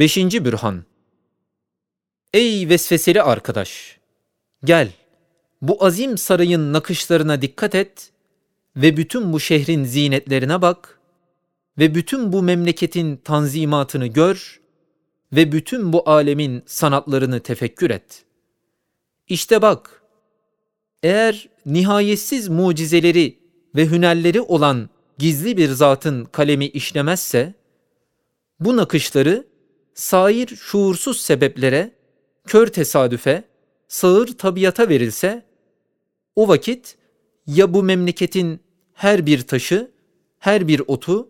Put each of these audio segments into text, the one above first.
Beşinci bürhan. Ey vesveseli arkadaş! Gel, bu azim sarayın nakışlarına dikkat et ve bütün bu şehrin zinetlerine bak ve bütün bu memleketin tanzimatını gör ve bütün bu alemin sanatlarını tefekkür et. İşte bak, eğer nihayetsiz mucizeleri ve hünerleri olan gizli bir zatın kalemi işlemezse, bu nakışları sair şuursuz sebeplere, kör tesadüfe, sağır tabiata verilse, o vakit ya bu memleketin her bir taşı, her bir otu,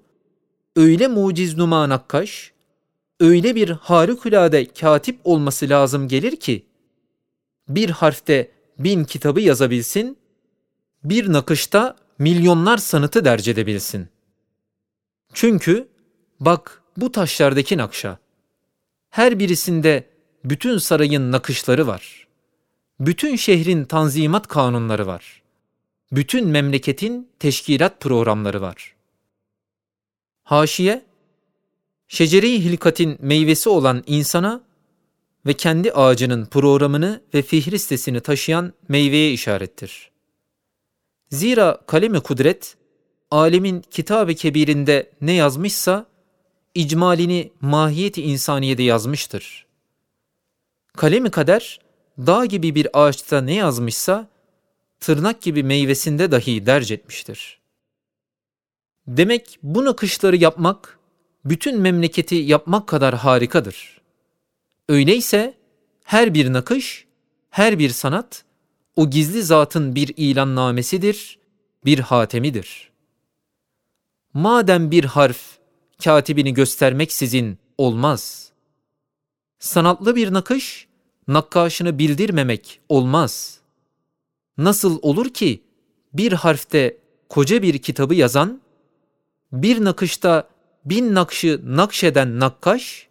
öyle muciz numa nakkaş, öyle bir harikulade katip olması lazım gelir ki, bir harfte bin kitabı yazabilsin, bir nakışta milyonlar sanatı derc edebilsin. Çünkü bak bu taşlardaki nakşa, her birisinde bütün sarayın nakışları var. Bütün şehrin tanzimat kanunları var. Bütün memleketin teşkilat programları var. Haşiye, şecere-i hilkatin meyvesi olan insana ve kendi ağacının programını ve fihristesini taşıyan meyveye işarettir. Zira kalemi kudret, alemin kitab-ı kebirinde ne yazmışsa, icmalini mahiyeti insaniyede yazmıştır. Kalemi kader, dağ gibi bir ağaçta ne yazmışsa, tırnak gibi meyvesinde dahi derc etmiştir. Demek bu nakışları yapmak, bütün memleketi yapmak kadar harikadır. Öyleyse her bir nakış, her bir sanat, o gizli zatın bir ilannamesidir, bir hatemidir. Madem bir harf katibini göstermeksizin olmaz. Sanatlı bir nakış, nakkaşını bildirmemek olmaz. Nasıl olur ki bir harfte koca bir kitabı yazan, bir nakışta bin nakşı nakşeden nakkaş,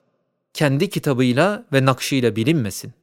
kendi kitabıyla ve nakşıyla bilinmesin.